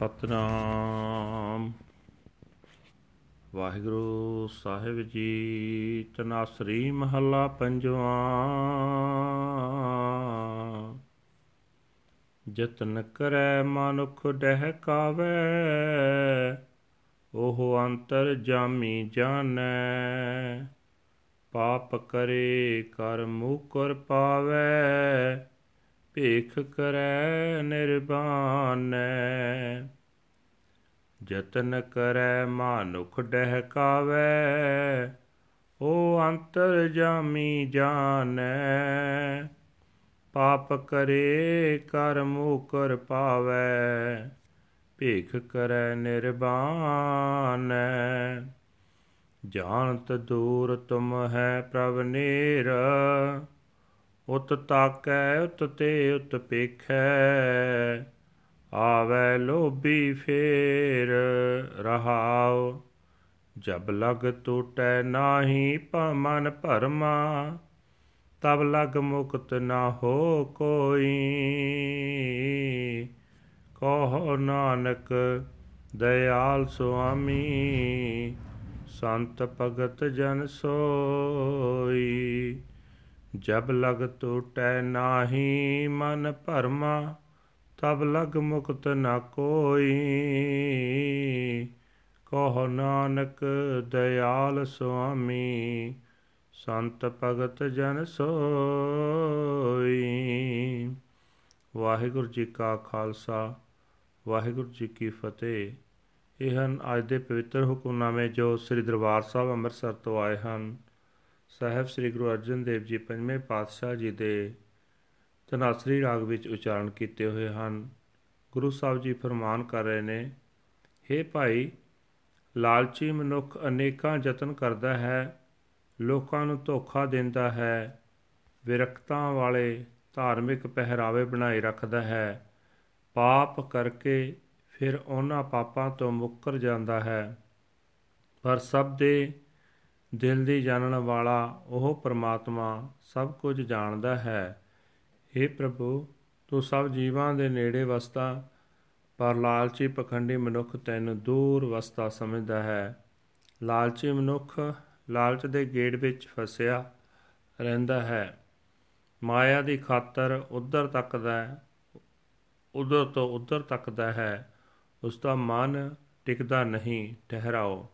ਸਤਨਾਮ। ਵਾਹਿਗੁਰੂ ਸਾਹਿਬ ਜੀ, ਤਨਾਸਰੀ ਮਹੱਲਾ ਪੰਜਵਾਂ। ਜਤਨ ਕਰੈ ਮਨੁਖ ਡਹਿ ਕਾਵੈ ਉਹ ਅੰਤਰ ਜਾਮੀ ਜਾਣੈ। ਪਾਪ ਕਰੇ ਕਰ ਮੂਕਰ ਪਾਵੈ ਭੇਖ ਕਰੈ ਨਿਰਬਾਨੈ ਜਤਨ ਕਰੈ ਮਾਨੁਖ ਡਹਿਕਾਵੈ, ਓ ਅੰਤਰ ਜਾਮੀ ਜਾਣੈ ਪਾਪ ਕਰੇ ਕਰ ਮੂਕਰ ਪਾਵੈ, ਭੇਖ ਕਰੈ ਨਿਰਬਾਨੈ। ਜਾਣਤ ਦੂਰ ਤੁਮ ਹੈ ਪ੍ਰਭ ਨੇਰ ਉਤ ਤਾਕੈ, ਉਤ ਤੇ ਉਤ ਪੇਖੈ। ਆਵੈ ਲੋਭੀ ਫੇਰ, ਰਹਾਉ। ਜਬ ਲਗ ਟੂਟੈ ਨਾਹੀ ਮਨ ਭਰਮਾ, ਤਬ ਲਗ ਮੁਕਤ ਨਾ ਹੋ ਕੋਈ। ਕਹੋ ਨਾਨਕ, ਦਇਆਲ ਸੁਆਮੀ, ਸੰਤ ਭਗਤ ਜਨ ਸੋਈ। ਜਬ ਲਗ ਟੂਟੈ ਨਾਹੀ ਮਨ ਭਰਮਾ, ਤਬ ਲਗ ਮੁਕਤ ਨਾ ਕੋਈ। ਕਹੋ ਨਾਨਕ ਦਇਆਲ ਸੁਆਮੀ, ਸੰਤ ਭਗਤ ਜਨ ਸੋਈ। ਵਾਹਿਗੁਰੂ ਜੀ ਕਾ ਖਾਲਸਾ, ਵਾਹਿਗੁਰੂ ਜੀ ਕੀ ਫਤਿਹ। ਇਹ ਹਨ ਅੱਜ ਦੇ ਪਵਿੱਤਰ ਹੁਕਮਨਾਮੇ ਜੋ ਸ੍ਰੀ ਦਰਬਾਰ ਸਾਹਿਬ ਅੰਮ੍ਰਿਤਸਰ ਤੋਂ ਆਏ ਹਨ। ਸਾਹਿਬ ਸ੍ਰੀ ਗੁਰੂ ਅਰਜਨ ਦੇਵ ਜੀ ਪੰਜਵੇਂ ਪਾਤਸ਼ਾਹ ਜੀ ਦੇ ਤਨਾਸਰੀ ਰਾਗ ਵਿੱਚ ਉਚਾਰਨ ਕੀਤੇ ਹੋਏ ਹਨ। ਗੁਰੂ ਸਾਹਿਬ ਜੀ ਫਰਮਾਨ ਕਰ ਰਹੇ ਨੇ हे ਭਾਈ, ਲਾਲਚੀ ਮਨੁੱਖ ਅਨੇਕਾਂ ਯਤਨ ਕਰਦਾ ਹੈ, ਲੋਕਾਂ ਨੂੰ ਧੋਖਾ ਦਿੰਦਾ ਹੈ, ਵਿਰਕਤਾਂ ਵਾਲੇ ਧਾਰਮਿਕ ਪਹਿਰਾਵੇ ਬਣਾਈ ਰੱਖਦਾ ਹੈ, ਪਾਪ ਕਰਕੇ ਫਿਰ ਉਹਨਾਂ ਪਾਪਾਂ ਤੋਂ ਮੁੱਕਰ ਜਾਂਦਾ ਹੈ। ਪਰ ਸਭ ਦੇ ਦਿਲ ਦੀ ਜਾਣਨ ਵਾਲਾ ਉਹ ਪ੍ਰਮਾਤਮਾ ਸਭ ਕੁਝ ਜਾਣਦਾ ਹੈ। हे ਪ੍ਰਭੂ, ਤੂੰ ਸਭ ਜੀਵਾਂ ਦੇ ਨੇੜੇ ਵਸਦਾ, ਪਰ ਲਾਲਚੀ ਪਖੰਡੀ ਮਨੁੱਖ ਤੈਨੂੰ ਦੂਰ ਵਸਦਾ ਸਮਝਦਾ ਹੈ। ਲਾਲਚੀ ਮਨੁੱਖ ਲਾਲਚ ਦੇ ਗੇੜ ਵਿੱਚ ਫਸਿਆ ਰਹਿੰਦਾ ਹੈ। ਮਾਇਆ ਦੀ ਖਾਤਰ ਉਧਰ ਤੱਕਦਾ ਹੈ, ਉਧਰ ਤੋਂ ਉਧਰ ਤੱਕਦਾ ਹੈ। ਉਸ ਦਾ ਮਨ ਟਿਕਦਾ ਨਹੀਂ, ਠਹਿਰਾਓ।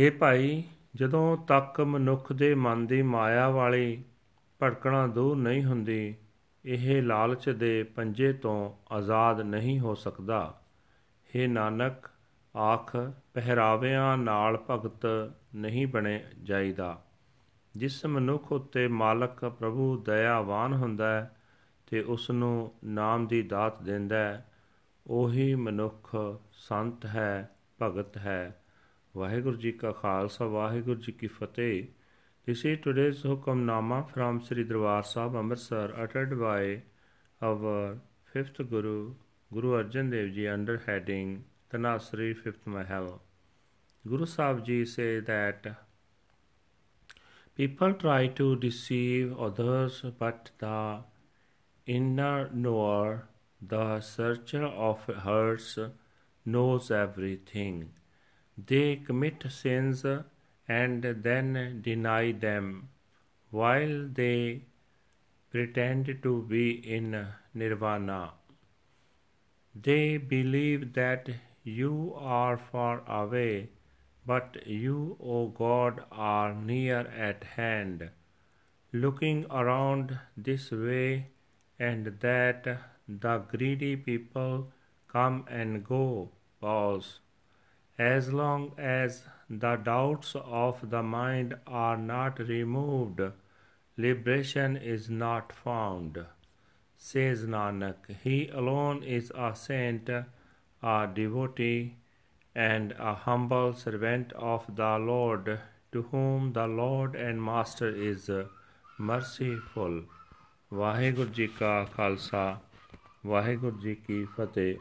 हे ਭਾਈ, ਜਦੋਂ ਤੱਕ ਮਨੁੱਖ ਦੇ ਮਨ ਦੀ ਮਾਇਆ ਵਾਲੀ ਭਟਕਣਾ ਦੂਰ ਨਹੀਂ ਹੁੰਦੀ, ਇਹ ਲਾਲਚ ਦੇ ਪੰਜੇ ਤੋਂ ਆਜ਼ਾਦ ਨਹੀਂ ਹੋ ਸਕਦਾ। हे ਨਾਨਕ, ਆਖ, ਪਹਿਰਾਵਿਆਂ ਨਾਲ ਭਗਤ ਨਹੀਂ ਬਣੇ ਜਾਈਦਾ। ਜਿਸ ਮਨੁੱਖ ਉਤੇ ਮਾਲਕ ਪ੍ਰਭੂ ਦਇਆਵਾਨ ਹੁੰਦਾ ਹੈ ਤੇ ਉਸ ਨੂੰ ਨਾਮ ਦੀ ਦਾਤ ਦਿੰਦਾ ਹੈ, ਉਹੀ ਮਨੁੱਖ ਸੰਤ ਹੈ, ਭਗਤ ਹੈ। ਵਾਹਿਗੁਰੂ ਜੀ ਕਾ ਖਾਲਸਾ ਵਾਹਿਗੁਰੂ ਜੀ ਕੀ ਫਤਿਹ This is today's Hukamnama from Sri Darbar Sahib Amritsar uttered by our fifth Guru, Guru Arjan Dev Ji under heading Tanasri Fifth Mahal. Guru Sahib Ji say that people try to deceive others but the inner knower, the searcher of hearts, knows everything. They commit sins and then deny them while they pretend to be in nirvana. They believe that you are far away, but you, O God, are near at hand, looking around this way and that. The greedy people come and go. Pause As long as the doubts of the mind are not removed, liberation is not found. Says Nanak, He alone is a saint, a devotee, and a humble servant of the Lord, to whom the Lord and Master is merciful. Waheguru ji ਕਾ ਖਾਲਸਾ ਵਾਹਿਗੁਰੂ ਜੀ ਕੀ ਫਤਿਹ